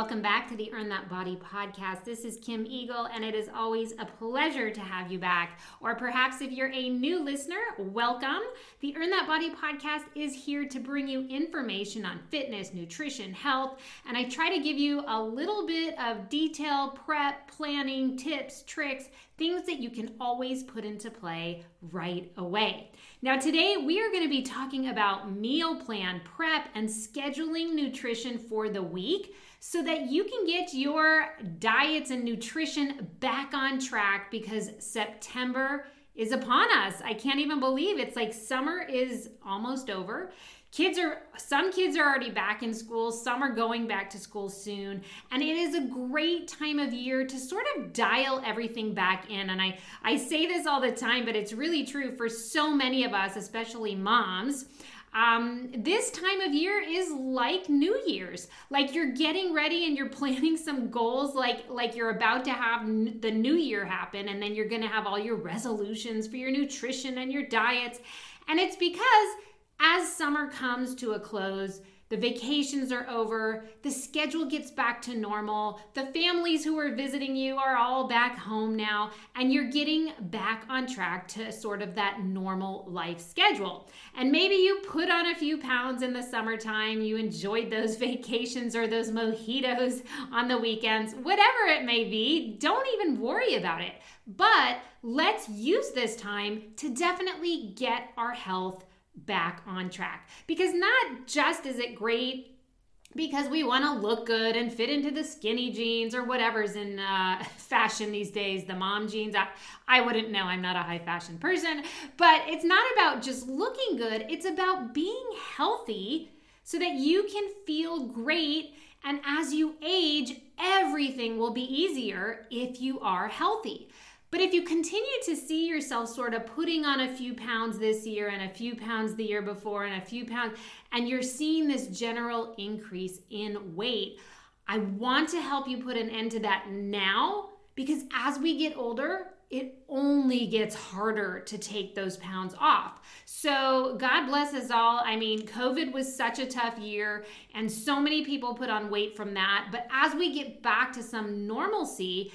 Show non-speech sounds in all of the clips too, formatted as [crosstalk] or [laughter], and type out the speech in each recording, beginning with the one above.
Welcome back to the Earn That Body podcast. This is Kim Eagle, and it is always a pleasure to have you back. Or perhaps if you're a new listener, welcome. The Earn That Body podcast is here to bring you information on fitness, nutrition, health, and I try to give you a little bit of detail, prep, planning, tips, tricks, things that you can always put into play right away. Now, today we are going to be talking about meal plan, prep, and scheduling nutrition for the week so that you can get your diets and nutrition back on track because September is upon us. I can't even believe it's like summer is almost over. Kids are some kids are already back in school, some are going back to school soon, and it is a great time of year to sort of dial everything back in. And I I say this all the time, but it's really true for so many of us, especially moms. Um, this time of year is like New Year's. Like you're getting ready and you're [laughs] planning some goals, like like you're about to have n- the New Year happen, and then you're going to have all your resolutions for your nutrition and your diets. And it's because as summer comes to a close, the vacations are over, the schedule gets back to normal, the families who are visiting you are all back home now, and you're getting back on track to sort of that normal life schedule. And maybe you put on a few pounds in the summertime, you enjoyed those [laughs] vacations or those mojitos on the weekends, whatever it may be, don't even worry about it. But let's use this time to definitely get our health back on track. Because not just is it great because we want to look good and fit into the skinny jeans or whatever's in uh, [laughs] fashion these days, the mom jeans. I, I wouldn't know, I'm not a high fashion person, but it's not about just looking good, it's about being healthy so that you can feel great. And as you age, everything will be easier if you are healthy. But if you continue to see yourself sort of putting on a few pounds this year and a few pounds the year before and a few pounds, and you're seeing this general increase in weight, I want to help you put an end to that now because as we get older, it only gets harder to take those pounds off. So, God bless us all. I mean, COVID was such a tough year, and so many people put on weight from that. But as we get back to some normalcy,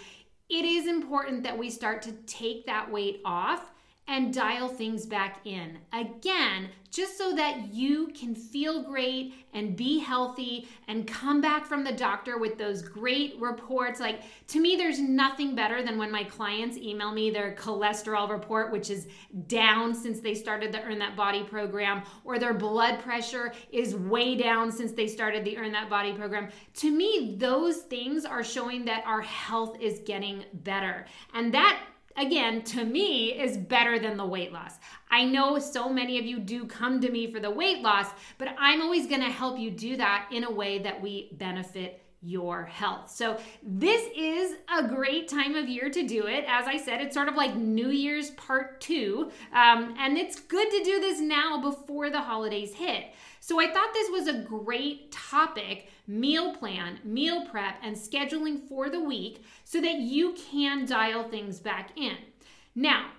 it is important that we start to take that weight off and dial things back in. Again, just so that you can feel great and be healthy and come back from the doctor with those great reports. Like, to me, there's nothing better than when my clients email me their cholesterol report, which is down since they started the Earn That Body program, or their blood pressure is way down since they started the Earn That Body program. To me, those things are showing that our health is getting better. And that again, to me, is better than the weight loss. I know so many of you do come to me for the weight loss, but I'm always gonna help you do that in a way that we benefit your health. So, this is a great time of year to do it. As I said, it's sort of like New Year's part two, um, and it's good to do this now before the holidays hit. So, I thought this was a great topic meal plan, meal prep, and scheduling for the week so that you can dial things back in. Now,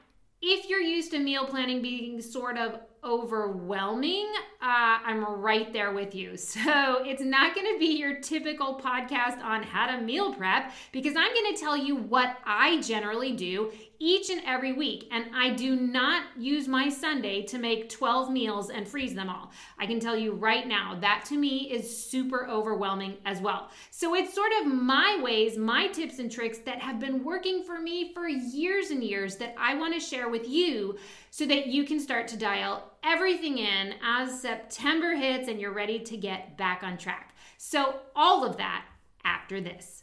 if you're used to meal planning being sort of overwhelming, uh, I'm right there with you. [laughs] So it's not going to be your typical podcast on how to meal prep because I'm going to tell you what I generally do each and every week. And I do not use my Sunday to make 12 meals and freeze them all. I can tell you right now, that to me is super overwhelming as well. So it's sort of my ways, my tips and tricks that have been working for me for years and years that I want to share with you so that you can start to dial everything in as September hits and you're ready to get back on track. So, all of that after this.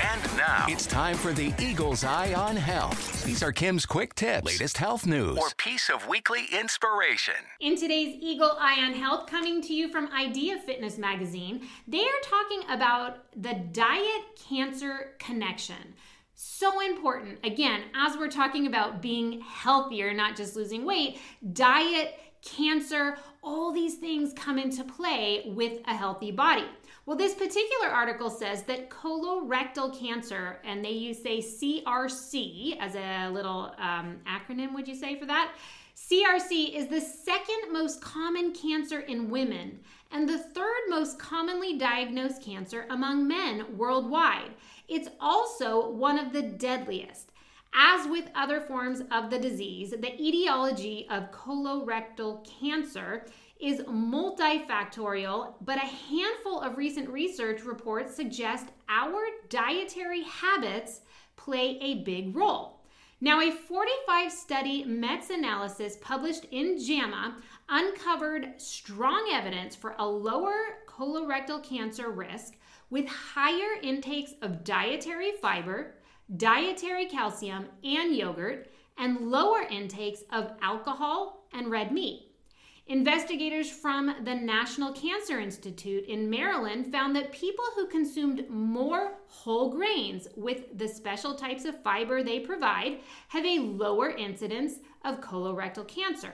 And now it's time for the Eagle's Eye on Health. These are Kim's quick tips, latest health news, or piece of weekly inspiration. In today's Eagle Eye on Health, coming to you from Idea Fitness Magazine, they are talking about the diet cancer connection. So important. Again, as we're talking about being healthier, not just losing weight, diet, cancer, all these things come into play with a healthy body. Well, this particular article says that colorectal cancer, and they use say CRC as a little um, acronym, would you say for that? CRC is the second most common cancer in women and the third most commonly diagnosed cancer among men worldwide. It's also one of the deadliest. As with other forms of the disease, the etiology of colorectal cancer is multifactorial, but a handful of recent research reports suggest our dietary habits play a big role. Now, a 45 study meta analysis published in JAMA uncovered strong evidence for a lower colorectal cancer risk with higher intakes of dietary fiber, dietary calcium, and yogurt, and lower intakes of alcohol and red meat. Investigators from the National Cancer Institute in Maryland found that people who consumed more whole grains with the special types of fiber they provide have a lower incidence of colorectal cancer.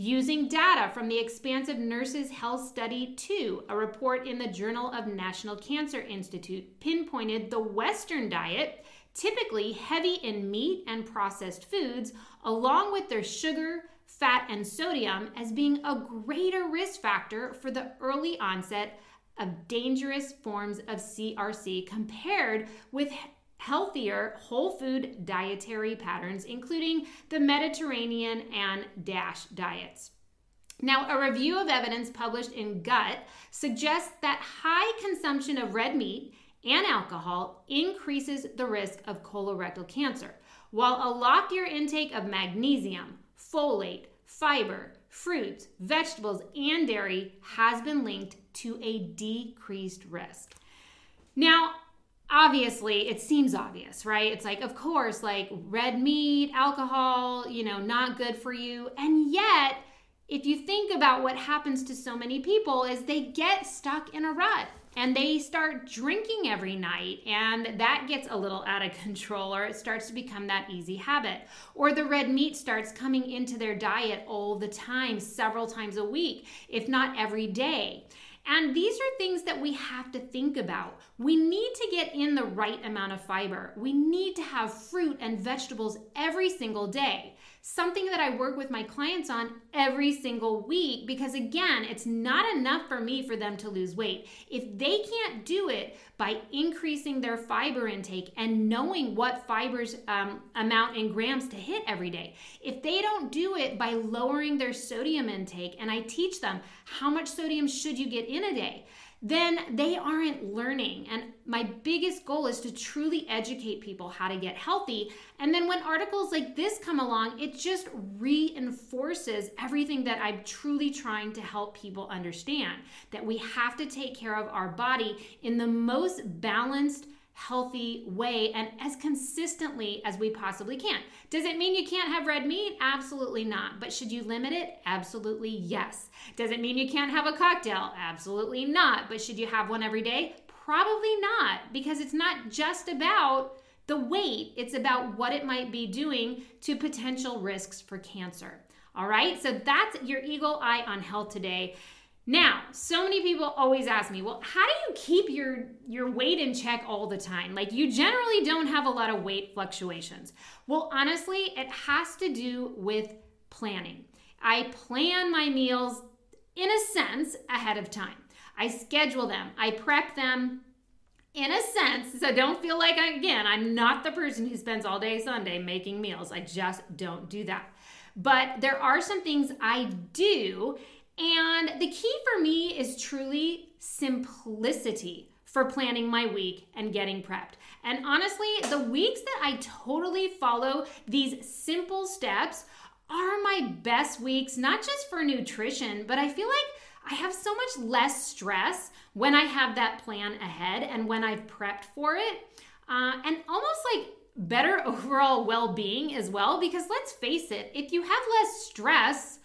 Using data from the Expansive Nurses Health Study 2, a report in the Journal of National Cancer Institute pinpointed the Western diet, typically heavy in meat and processed foods, along with their sugar, fat, and sodium as being a greater risk factor for the early onset of dangerous forms of CRC compared with healthier whole food dietary patterns, including the Mediterranean and DASH diets. Now, a review of evidence published in Gut suggests that high consumption of red meat and alcohol increases the risk of colorectal cancer, while a loftier intake of magnesium, folate, fiber, fruits, vegetables, and dairy has been linked to a decreased risk. Now, obviously, it seems obvious, right? It's like, of course, like red meat, alcohol, you know, not good for you. And yet, if you think about what happens to so many people is they get stuck in a rut and they start drinking every night and that gets a little out of [laughs] control or it starts to become that easy habit or the red meat starts coming into their diet all the time several times a week if not every day and these are things that we have to think about. We need to get in the right amount of fiber. We need to have fruit and vegetables every single day something that I work with my clients on every single week because, again, it's not enough for me for them to lose weight. If they can't do it by increasing their fiber intake and knowing what fibers um, amount in grams to hit every day, if they don't do it by lowering their sodium intake, and I teach them how much sodium should you get in a day, then they aren't learning. And my biggest goal is to truly educate people how to get healthy. And then when articles like this come along, it just reinforces everything that I'm truly trying to help people understand that we have to take care of our body in the most balanced healthy way and as consistently as we possibly can. Does it mean you can't have red meat? Absolutely not. But should you limit it? Absolutely yes. Does it mean you can't have a cocktail? Absolutely not. But should you have one every day? Probably not, because it's not just about the weight, it's about what it might be doing to potential risks for cancer. All right, so that's your eagle eye on health today. Now, so many people always ask me, well, how do you keep your, your weight in check all the time? Like, you generally don't have a lot of weight fluctuations. Well, honestly, it has to do with planning. I plan my meals in a sense ahead of time. I schedule them, I prep them in a sense. So don't feel like, again, I'm not the person who spends all day Sunday making meals. I just don't do that. But there are some things I do and the key for me is truly simplicity for planning my week and getting prepped. And honestly, the weeks that I totally follow these simple steps are my best weeks, not just for nutrition, but I feel like I have so much less stress when I have that plan ahead and when I've prepped for it. Uh, and almost like better [laughs] overall well being as well, because let's face it, if you have less stress,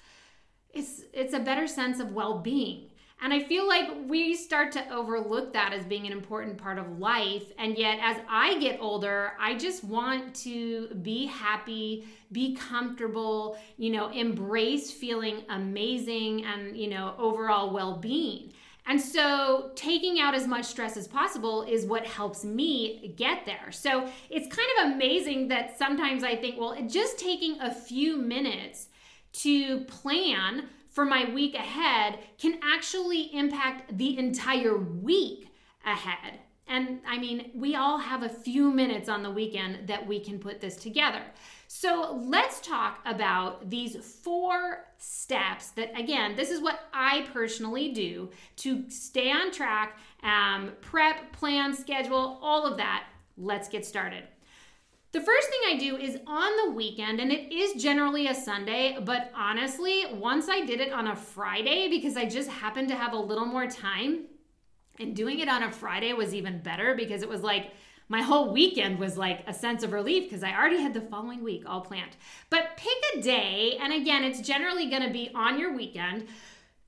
it's it's a better sense of well-being And I feel like we start to overlook that as being an important part of life. And yet, as I get older, I just want to be happy, be comfortable, you know, embrace feeling amazing and, you know, overall well being. And so, taking out as much stress as possible is what helps me get there. So, it's kind of amazing that sometimes I think, well, just taking a few minutes to plan for my week ahead can actually impact the entire week ahead. And I mean, we all have a few minutes on the weekend that we can put this together. So let's talk about these four steps that, again, this is what I personally do to stay on track, um, prep, plan, schedule, all of that. Let's get started. The first thing I do is on the weekend, and it is generally a Sunday, but honestly, once I did it on a Friday because I just happened to have a little more time, and doing it on a Friday was even better because it was like my whole weekend was like a sense of relief because I already had the following week all planned. But pick a day, and again, it's generally going to be on your weekend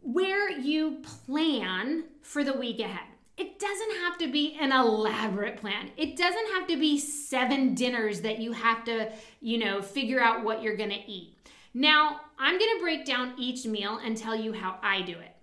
where you plan for the week ahead. It doesn't have to be an elaborate plan. It doesn't have to be seven dinners that you have to, you know, figure out what you're going to eat. Now, I'm going to break down each meal and tell you how I do it.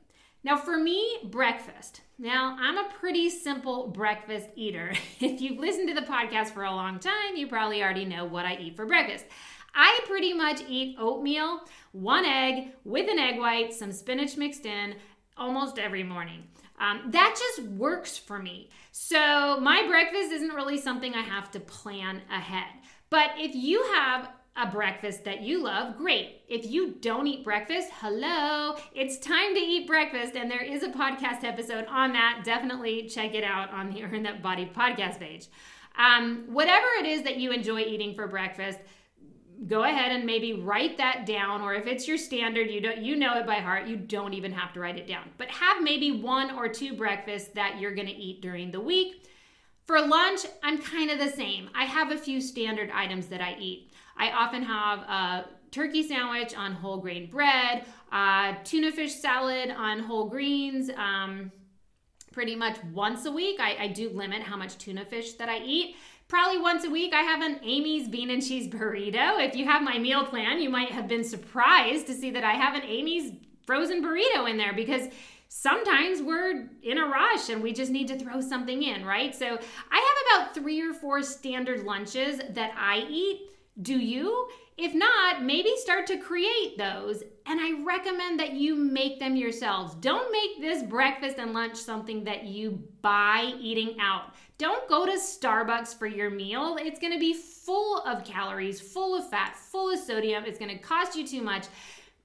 Now, for me, breakfast. Now, I'm a pretty simple breakfast eater. [laughs] If you've listened to the podcast for a long time, you probably already know what I eat for breakfast. I pretty much eat oatmeal, one egg with an egg white, some spinach mixed in almost every morning. Um, that just works for me. So my breakfast isn't really something I have to plan ahead. But if you have a breakfast that you love, great. If you don't eat breakfast, hello, it's time to eat breakfast. And there is a podcast episode on that. Definitely check it out on the [laughs] Earn That Body podcast page. Um, whatever it is that you enjoy eating for breakfast, go ahead and maybe write that down or if it's your standard you don't you know it by heart you don't even have to write it down. But have maybe one or two breakfasts that you're going to eat during the week. For lunch i'm kind of the same. I have a few standard items that i eat. I often have a turkey sandwich on whole grain bread tuna fish salad on whole greens um, pretty much once a week. I, I do limit how much tuna fish that i eat Probably once a week, I have an Amy's bean and cheese burrito. If you have my meal plan, you might have been surprised to see that I have an Amy's frozen burrito in there because sometimes we're in a rush and we just need to throw something in, right? So I have about three or four standard lunches that I eat. Do you? If not, maybe start to create those. And I recommend that you make them yourselves. Don't make this breakfast and lunch something that you buy eating out. Don't go to Starbucks for your meal. It's gonna be full of calories, full of fat, full of sodium. It's gonna cost you too much.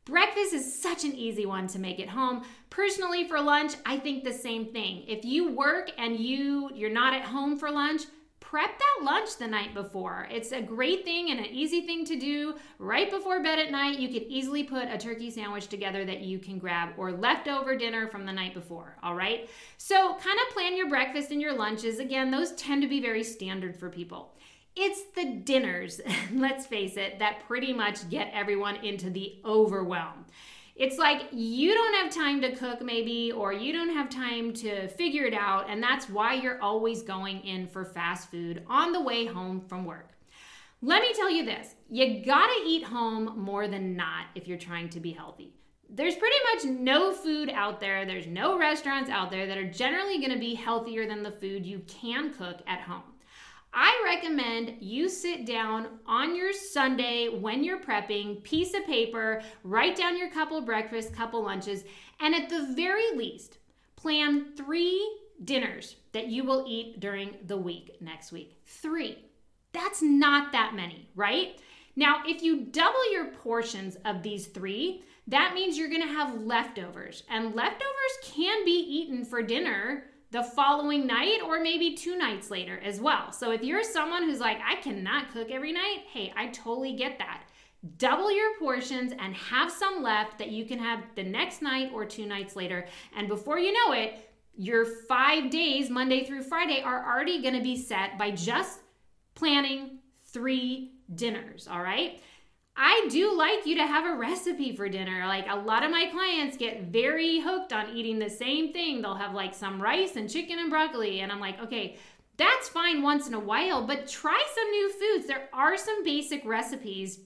Breakfast is such an easy one to make at home. Personally, for lunch, I think the same thing. If you work and you you're not at home for lunch, prep that lunch the night before. It's a great thing and an easy thing to do right before bed at night. You could easily put a turkey sandwich together that you can grab or leftover dinner from the night before, all right? So, kind of plan your breakfast and your lunches. Again, those tend to be very standard for people. It's the dinners, [laughs] let's face it, that pretty much get everyone into the overwhelm. It's like you don't have time to cook, maybe, or you don't have time to figure it out, and that's why you're always going in for fast food on the way home from work. Let me tell you this you gotta eat home more than not if you're trying to be healthy. There's pretty much no food out there, there's no restaurants out there that are generally gonna be healthier than the food you can cook at home. I recommend you sit down on your Sunday when you're prepping, piece of paper, write down your couple breakfasts, couple lunches, and at the very least, plan three dinners that you will eat during the week next week. Three. That's not that many, right? Now, if you double your portions of these three, that means you're gonna have leftovers, and leftovers can be eaten for dinner the following night or maybe two nights later as well. So if you're someone who's like, I cannot cook every night, hey, I totally get that. Double your portions and have some left that you can have the next night or two nights later. And before you know it, your five days, Monday through Friday, are already gonna be set by just planning three dinners, all right? I do like you to have a recipe for dinner. Like a lot of my clients get very hooked on eating the same thing. They'll have like some rice and chicken and broccoli. And I'm like, okay, that's fine once in a while, but try some new foods. There are some basic recipes.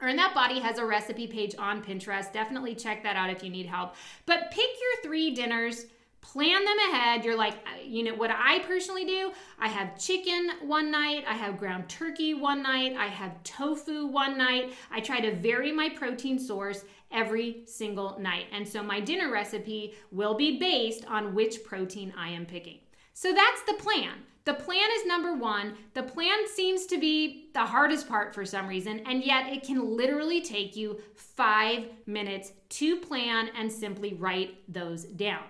Earn That Body has a recipe page on Pinterest. Definitely check that out if you need help. But pick your three dinners plan them ahead. You're like, you know, what I personally do, I have chicken one night, I have ground turkey one night, I have tofu one night. I try to vary my protein source every single night. And so my dinner recipe will be based on which protein I am picking. So that's the plan. The plan is number one. The plan seems to be the hardest part for some reason, and yet it can literally take you five minutes to plan and simply write those down.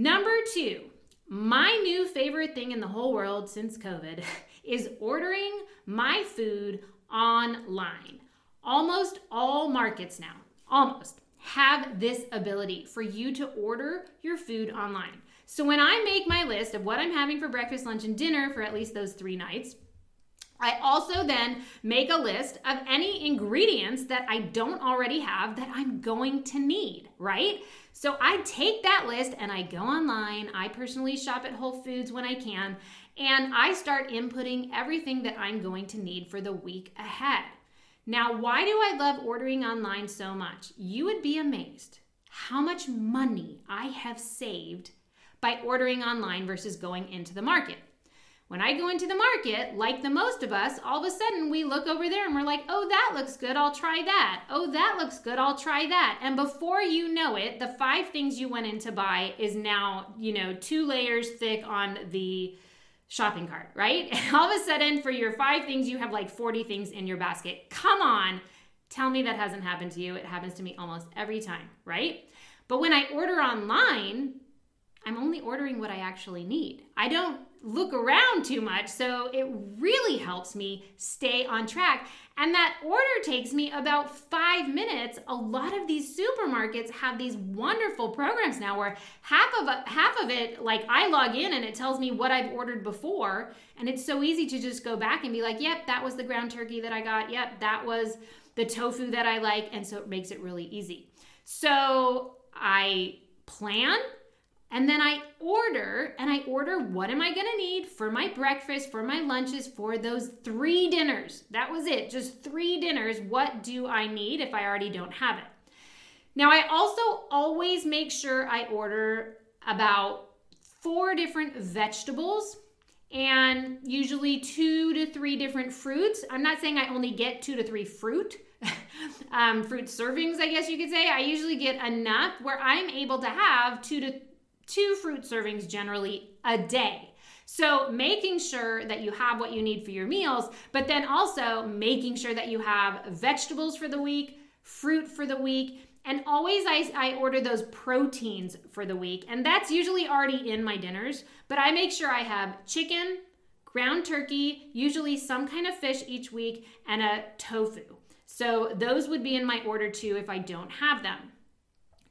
Number two, my new favorite thing in the whole world since COVID [laughs] is ordering my food online. Almost all markets now, almost, have this ability for you to order your food online. So when I make my list of what I'm having for breakfast, lunch, and dinner for at least those three nights, I also then make a list of any ingredients that I don't already have that I'm going to need, right? So I take that list and I go online. I personally shop at Whole Foods when I can, and I start inputting everything that I'm going to need for the week ahead. Now, why do I love ordering online so much? You would be amazed how much money I have saved by ordering online versus going into the market. When I go into the market, like the most of us, all of a sudden we look over there and we're like, oh, that looks good, I'll try that. Oh, that looks good, I'll try that. And before you know it, the five things you went in to buy is now, you know, two layers thick on the shopping cart, right? [laughs] All of a sudden, for your five things, you have like 40 things in your basket. Come on, tell me that hasn't happened to you. It happens to me almost every time, right? But when I order online, I'm only ordering what I actually need. I don't look around too much. So it really helps me stay on track. And that order takes me about five minutes. A lot of these supermarkets have these wonderful programs now where half of half of it, like I log in and it tells me what I've ordered before, and it's so easy to just go back and be like, "Yep, that was the ground turkey that I got. Yep, that was the tofu that I like," and so it makes it really easy. So I plan and then I order and I order what am I to need for my breakfast, for my lunches, for those three dinners. That was it, just three dinners. What do I need if I already don't have it? Now, I also always make sure I order about four different vegetables and usually two to three different fruits. I'm not saying I only get two to three fruit. [laughs] um, fruit servings, I guess you could say. I usually get enough where I'm able to have two to two fruit servings generally a day. So, making sure that you have what you need for your meals, but then also making sure that you have vegetables for the week, fruit for the week, and always I, I order those proteins for the week. And that's usually already in my dinners, but I make sure I have chicken, ground turkey, usually some kind of fish each week, and a tofu. So, those would be in my order too if I don't have them.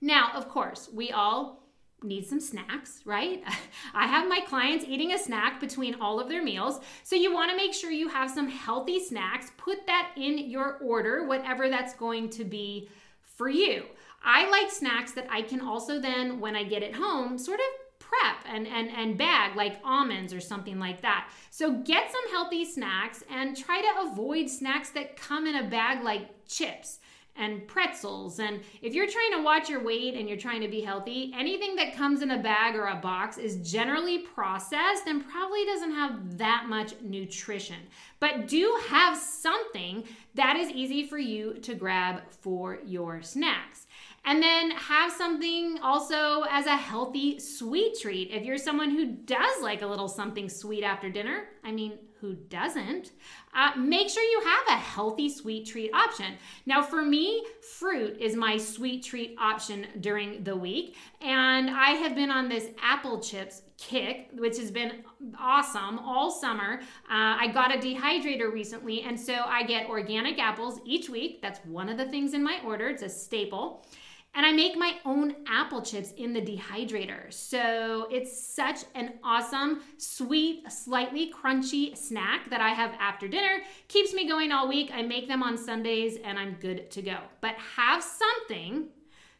Now, of course, we all need some snacks, right? [laughs] I have my clients eating a snack between all of their meals. So you want to make sure you have some healthy snacks. Put that in your order, whatever that's going to be for you. I like snacks that I can also then, when I get it home, sort of prep and, and, and bag like almonds or something like that. So get some healthy snacks and try to avoid snacks that come in a bag like chips and pretzels. And if you're trying to watch your weight and you're trying to be healthy, anything that comes in a bag or a box is generally processed and probably doesn't have that much nutrition. But do have something that is easy for you to grab for your snacks. And then have something also as a healthy sweet treat. If you're someone who does like a little something sweet after dinner, I mean, who doesn't, uh, make sure you have a healthy sweet treat option. Now, for me, fruit is my sweet treat option during the week. And I have been on this apple chips kick, which has been awesome all summer. Uh, I got a dehydrator recently, and so I get organic apples each week. That's one of the things in my order, it's a staple. And I make my own apple chips in the dehydrator. So it's such an awesome, sweet, slightly crunchy snack that I have after dinner. Keeps me going all week. I make them on Sundays and I'm good to go. But have something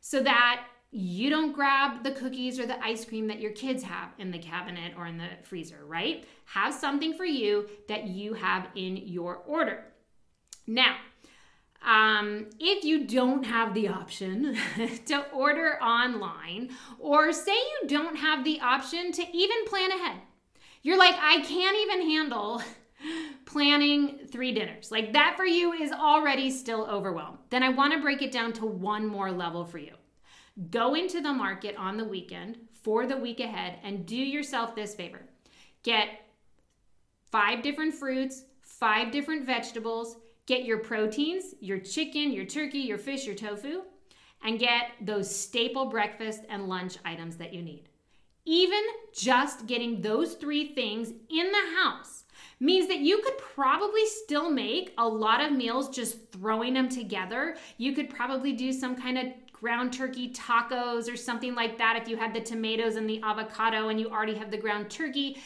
so that you don't grab the cookies or the ice cream that your kids have in the cabinet or in the freezer, right? Have something for you that you have in your order. Now, um, if you don't have the option [laughs] to order online, or say you don't have the option to even plan ahead, you're like, I can't even handle [laughs] planning three dinners. Like that for you is already still overwhelmed. Then I want to break it down to one more level for you. Go into the market on the weekend for the week ahead and do yourself this favor get five different fruits, five different vegetables Get your proteins, your chicken, your turkey, your fish, your tofu, and get those staple breakfast and lunch items that you need. Even just getting those three things in the house means that you could probably still make a lot of meals just throwing them together. You could probably do some kind of ground turkey tacos or something like that if you had the tomatoes and the avocado and you already have the ground turkey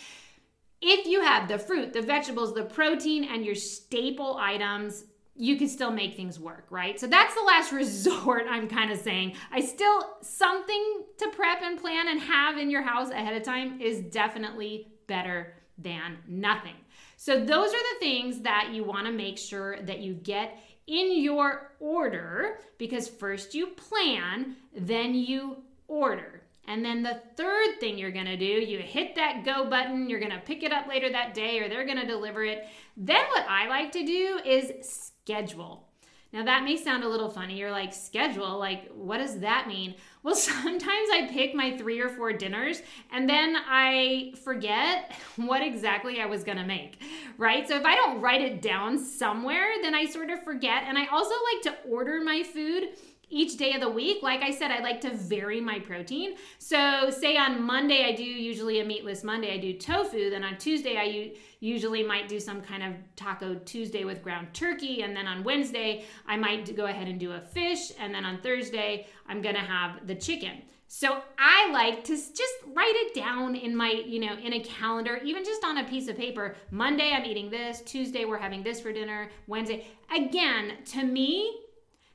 if you have the fruit, the vegetables, the protein, and your staple items, you can still make things work, right? So that's the last [laughs] resort, I'm kind of saying. I still, something to prep and plan and have in your house ahead of time is definitely better than nothing. So those are the things that you want to make sure that you get in your order because first you plan, then you order. And then the third thing you're gonna do, you hit that go button, you're gonna pick it up later that day or they're gonna deliver it. Then what I like to do is schedule. Now that may sound a little funny. You're like, schedule? Like, what does that mean? Well, [laughs] sometimes I pick my three or four dinners and then I forget [laughs] what exactly I was gonna make, right? So if I don't write it down somewhere, then I sort of forget. And I also like to order my food each day of the week. Like I said, I like to vary my protein. So, say on Monday, I do usually a meatless Monday, I do tofu. Then on Tuesday, I usually might do some kind of taco Tuesday with ground turkey. And then on Wednesday, I might go ahead and do a fish. And then on Thursday, I'm going to have the chicken. So I like to just write it down in my, you know, in a calendar, even just on a piece of paper. Monday, I'm eating this. Tuesday, we're having this for dinner. Wednesday. Again, to me,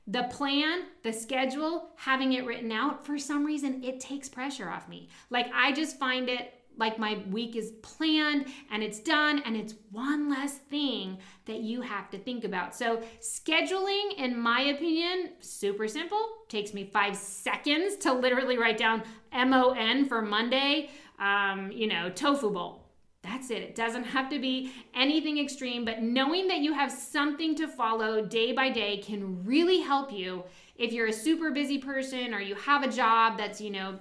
the plan, the schedule, having it written out, for some reason, it takes pressure off me. Like, I just find it like my week is planned and it's done, and it's one less thing that you have to think about. So, scheduling, in my opinion, super simple. Takes me five seconds to literally write down MON for Monday, um, you know, tofu bowl that's it. It doesn't have to be anything extreme, but knowing that you have something to follow day by day can really help you if you're a super busy person or you have a job that's, you know,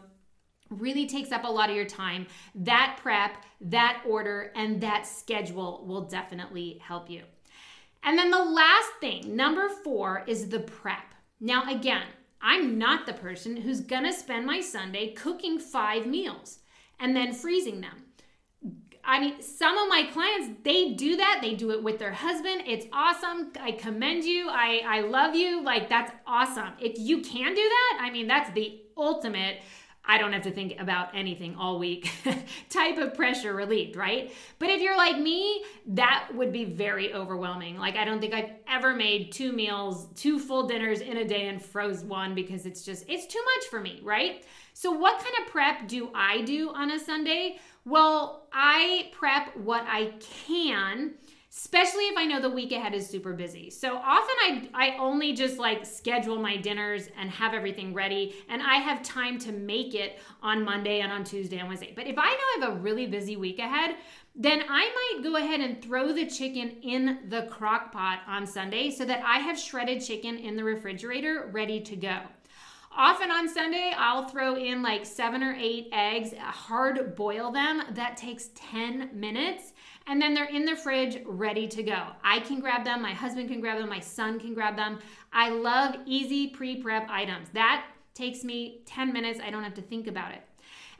really takes up a lot of your time. That prep, that order, and that schedule will definitely help you. And then the last thing, number four, is the prep. Now, again, I'm not the person who's gonna spend my Sunday cooking five meals and then freezing them. I mean, some of my clients, they do that. They do it with their husband. It's awesome. I commend you. I, I love you. Like, that's awesome. If you can do that, I mean, that's the ultimate. I don't have to think about anything all week [laughs] type of pressure relieved, right? But if you're like me, that would be very overwhelming. Like, I don't think I've ever made two meals, two full dinners in a day and froze one because it's just, it's too much for me, right? So, what kind of prep do I do on a Sunday? Well, I prep what I can, especially if I know the week ahead is super busy. So often I, I only just like schedule my dinners and have everything ready, and I have time to make it on Monday and on Tuesday and Wednesday. But if I know I have a really busy week ahead, then I might go ahead and throw the chicken in the crock pot on Sunday so that I have shredded chicken in the refrigerator ready to go. Often on Sunday, I'll throw in like seven or eight eggs, hard boil them. That takes 10 minutes. And then they're in the fridge ready to go. I can grab them, my husband can grab them, my son can grab them. I love easy pre prep items. That takes me 10 minutes. I don't have to think about it.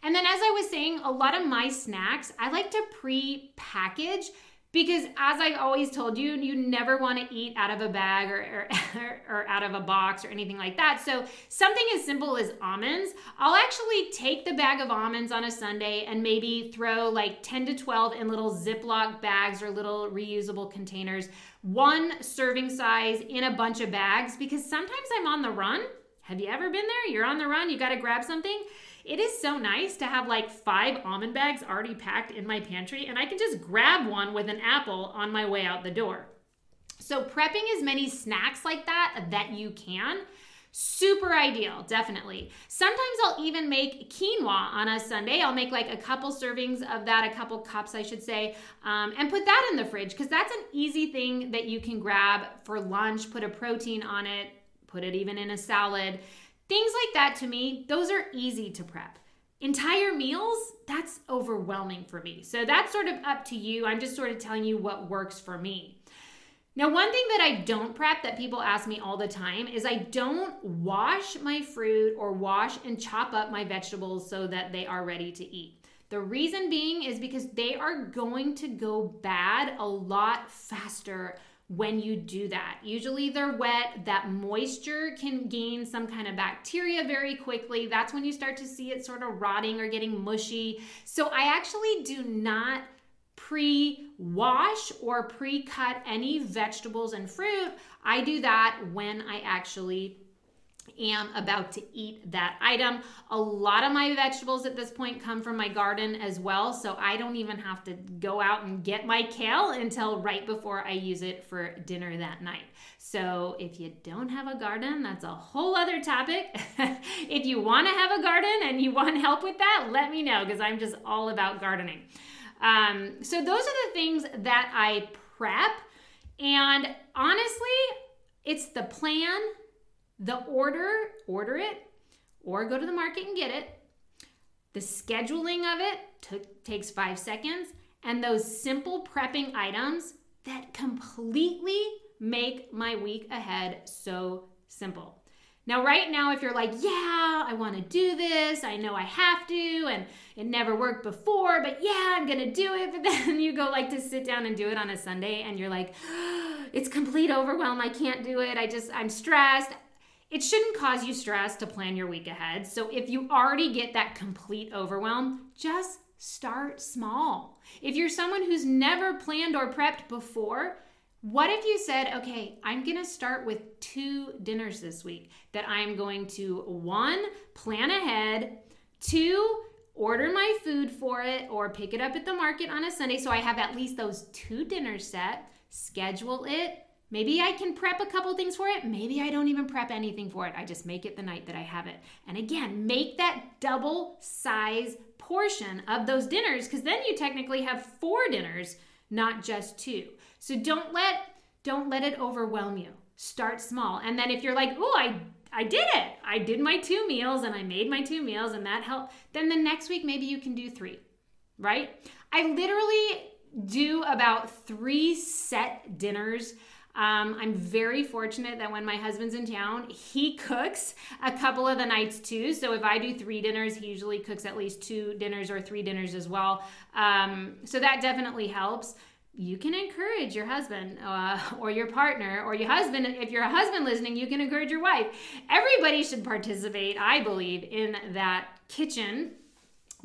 And then, as I was saying, a lot of my snacks I like to pre package because as I've always told you, you never want to eat out of a bag or, or, [laughs] or, out of a box or anything like that. So something as simple as almonds, I'll actually take the bag of almonds on a Sunday and maybe throw like 10 to 12 in little Ziploc bags or little reusable containers, one serving size in a bunch of bags because sometimes I'm on the run. Have you ever been there? You're on the run, you got to grab something it is so nice to have like five almond bags already packed in my pantry, and I can just grab one with an apple on my way out the door. So, prepping as many snacks like that that you can. Super ideal, definitely. Sometimes I'll even make quinoa on a Sunday. I'll make like a couple servings of that, a couple cups, I should say, um, and put that in the fridge because that's an easy thing that you can grab for lunch. Put a protein on it, put it even in a salad. Things like that to me, those are easy to prep. Entire meals, that's overwhelming for me. So that's sort of up to you. I'm just sort of telling you what works for me. Now, one thing that I don't prep that people ask me all the time is I don't wash my fruit or wash and chop up my vegetables so that they are ready to eat. The reason being is because they are going to go bad a lot faster when you do that. Usually they're wet, that moisture can gain some kind of bacteria very quickly. That's when you start to see it sort of rotting or getting mushy. So I actually do not pre wash or pre cut any vegetables and fruit. I do that when I actually am about to eat that item. A lot of my vegetables at this point come from my garden as well, so I don't even have to go out and get my kale until right before I use it for dinner that night. So if you don't have a garden, that's a whole other topic. [laughs] if you want to have a garden and you want help with that, let me know because I'm just all about gardening. Um, so those are the things that I prep. And honestly, it's the plan the order, order it, or go to the market and get it. The scheduling of it t- takes five seconds, and those simple prepping items that completely make my week ahead so simple. Now, right now, if you're like, yeah, I want to do this, I know I have to, and it never worked before, but yeah, I'm to do it. [laughs] But then you go like to sit down and do it on a Sunday, and you're like, it's complete overwhelm. I can't do it. I just, I'm stressed. It shouldn't cause you stress to plan your week ahead. So if you already get that complete overwhelm, just start small. If you're someone who's never planned or prepped before, what if you said, okay, I'm gonna start with two dinners this week that I'm going to one, plan ahead, two, order my food for it or pick it up at the market on a Sunday so I have at least those two dinners set, schedule it, Maybe I can prep a couple things for it. Maybe I don't even prep anything for it. I just make it the night that I have it. And again, make that double size portion of those dinners because then you technically have four dinners, not just two. So don't let don't let it overwhelm you. Start small. And then if you're like, "Oh, I I did it. I did my two meals and I made my two meals and that helped." Then the next week maybe you can do 3. Right? I literally do about 3 set dinners um, I'm very fortunate that when my husband's in town, he cooks a couple of the nights too. So if I do three dinners, he usually cooks at least two dinners or three dinners as well. Um, so that definitely helps. You can encourage your husband uh, [laughs] or your partner or your husband. If you're a husband listening, you can encourage your wife. Everybody should participate, I believe, in that kitchen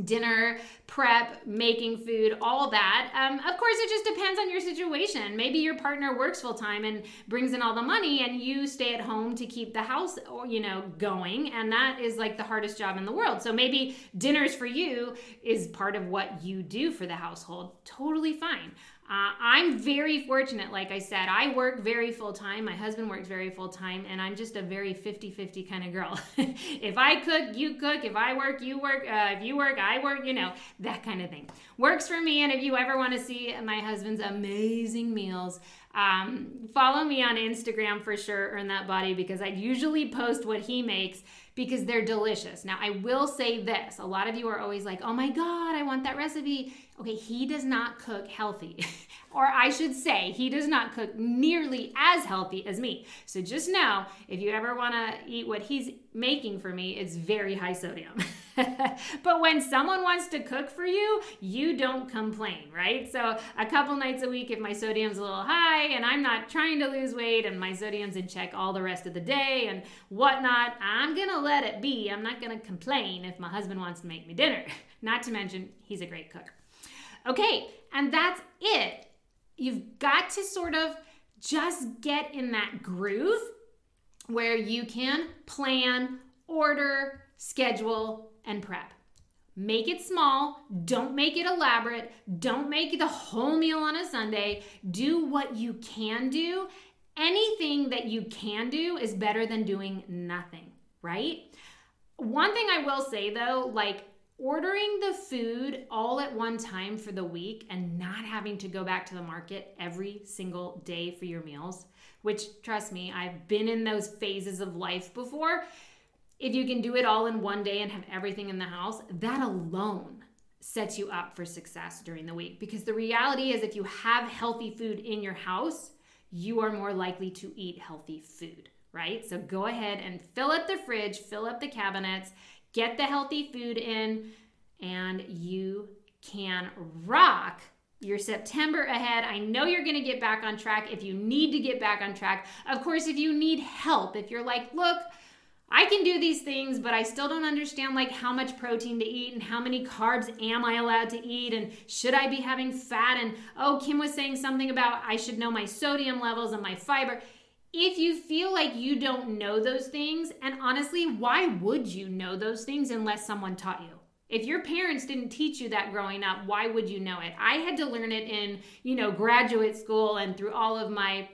dinner prep making food all that. Um, of course it just depends on your situation. Maybe your partner works full time and brings in all the money and you stay at home to keep the house you know going and that is like the hardest job in the world. So maybe dinners for you is part of what you do for the household. Totally fine uh, I'm very fortunate, like I said. I work very full time. My husband works very full time, and I'm just a very 50 50 kind of girl. [laughs] if I cook, you cook. If I work, you work. Uh, if you work, I work, you know, that kind of thing. Works for me. And if you ever want to see my husband's amazing meals, um, follow me on Instagram for sure, Earn That Body, because I usually post what he makes because they're delicious. Now, I will say this a lot of you are always like, oh my God, I want that recipe. Okay, he does not cook healthy. [laughs] or I should say, he does not cook nearly as healthy as me. So just know if you ever want to eat what he's making for me, it's very high sodium. [laughs] [laughs] but when someone wants to cook for you, you don't complain, right? So a couple nights a week, if my sodium's a little high and I'm not trying to lose weight and my sodium's in check all the rest of the day and whatnot, I'm gonna let it be. I'm not gonna complain if my husband wants to make me dinner. [laughs] Not to mention, he's a great cook. Okay, and that's it. You've got to sort of just get in that groove where you can plan, order, schedule, and prep. Make it small. Don't make it elaborate. Don't make the whole meal on a Sunday. Do what you can do. Anything that you can do is better than doing nothing, right? One thing I will say though, like ordering the food all at one time for the week and not having to go back to the market every single day for your meals, which trust me, I've been in those phases of life before. If you can do it all in one day and have everything in the house, that alone sets you up for success during the week. Because the reality is, if you have healthy food in your house, you are more likely to eat healthy food, right? So go ahead and fill up the fridge, fill up the cabinets get the healthy food in, and you can rock your September ahead. I know you're going to get back on track if you need to get back on track. Of course, if you need help, if you're like, look, I can do these things, but I still don't understand like how much protein to eat and how many carbs am I allowed to eat and should I be having fat and oh Kim was saying something about I should know my sodium levels and my fiber if you feel like you don't know those things, and honestly, why would you know those things unless someone taught you? If your parents didn't teach you that growing up, why would you know it? I had to learn it in, you know, graduate school and through all of my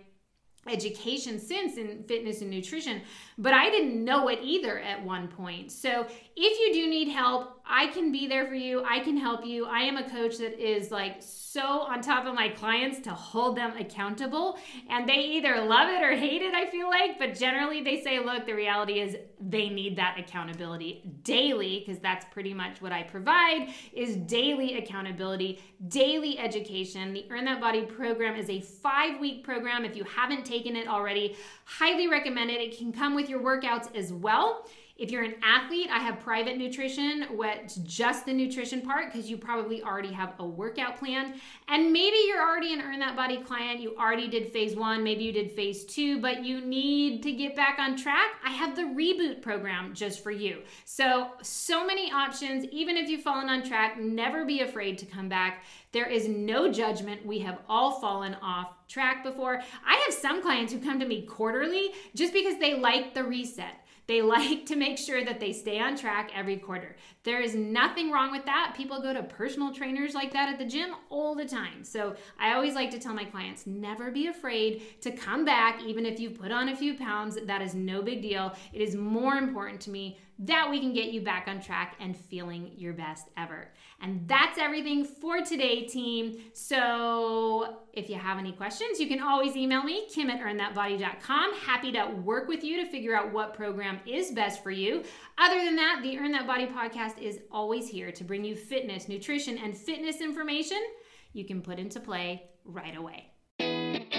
education since in fitness and nutrition, but I didn't know it either at one point. So, if you do need help, I can be there for you. I can help you. I am a coach that is like so on top of my clients to hold them accountable. And they either love it or hate it, I feel like. But generally, they say, look, the reality is they need that accountability daily, because that's pretty much what I provide is daily accountability, daily education. The Earn That Body program is a five week program. If you haven't taken it already, highly recommend it. It can come with your workouts as well. If you're an athlete, I have private nutrition, what's just the nutrition part, because you probably already have a workout plan. And maybe you're already an Earn That Body client. You already did phase one, maybe you did phase two, but you need to get back on track. I have the reboot program just for you. So, so many options. Even if you've fallen on track, never be afraid to come back. There is no judgment. We have all fallen off track before. I have some clients who come to me quarterly just because they like the reset. They like to make sure that they stay on track every quarter. There is nothing wrong with that. People go to personal trainers like that at the gym all the time. So I always like to tell my clients never be afraid to come back, even if you put on a few pounds. That is no big deal. It is more important to me that we can get you back on track and feeling your best ever. And that's everything for today, team. So if you have any questions, you can always email me, kim at earnthatbody.com. Happy to work with you to figure out what program is best for you. Other than that, the Earn That Body podcast is always here to bring you fitness, nutrition, and fitness information you can put into play right away.